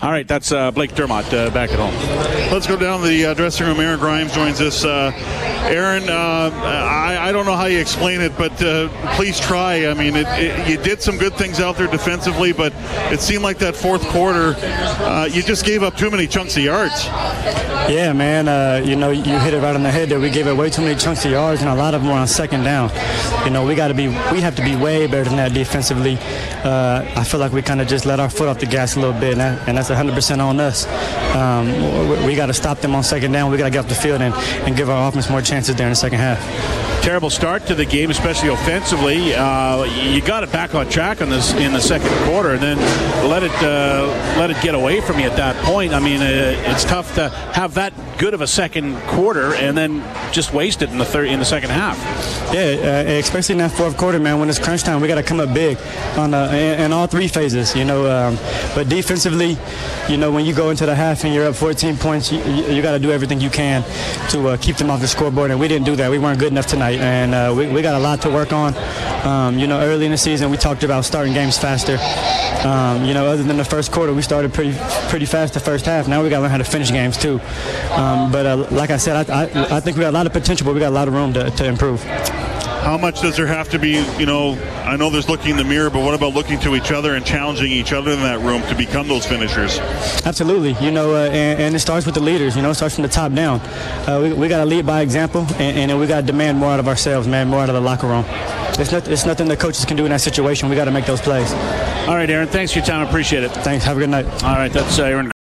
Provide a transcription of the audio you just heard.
All right, that's uh, Blake Dermott uh, back at home. Let's go down to the uh, dressing room. Aaron Grimes joins us. Uh, Aaron, uh, I, I, don't know how you explain it, but uh, please try. I mean, it, it, you did some good things out there defensively, but it seemed like that fourth quarter, uh, you just gave up too many chunks of yards. Yeah, man. you know, you hit it right on the head that We gave up way too many chunks of yards, and a lot of them were on second down. You know, we got to be, we have to be way better than that defensively. I feel like we kind of just let our foot off the gas a little bit, and, that, and that's 100% on us. Um, we, we got to stop them on second down. We got to get off the field and, and give our offense more chances there in the second half terrible start to the game, especially offensively. Uh, you got it back on track this in the second quarter, and then let it uh, let it get away from you at that point. I mean, uh, it's tough to have that good of a second quarter and then just waste it in the third in the second half. Yeah, uh, especially in that fourth quarter, man. When it's crunch time, we got to come up big on uh, in, in, all three phases. You know, um, but defensively, you know, when you go into the half and you're up 14 points, you, you got to do everything you can to uh, keep them off the scoreboard, and we didn't do that. We weren't good enough tonight and uh, we, we got a lot to work on. Um, you know, early in the season, we talked about starting games faster. Um, you know, other than the first quarter, we started pretty pretty fast the first half. Now we got to learn how to finish games too. Um, but uh, like I said, I, I, I, think we got a lot of potential, but we got a lot of room to, to improve. How much does there have to be, you know, I know there's looking in the mirror, but what about looking to each other and challenging each other in that room to become those finishers? Absolutely. You know, uh, and, and, it starts with the leaders, you know, it starts from the top down. Uh, we, we got to lead by example, and, and we got to demand more out of ourselves, man, more out of the locker room. It's, not, it's nothing the coaches can do in that situation. We got to make those plays. All right, Aaron, thanks for your time. Appreciate it. Thanks. Have a good night. All right, that's uh, Aaron.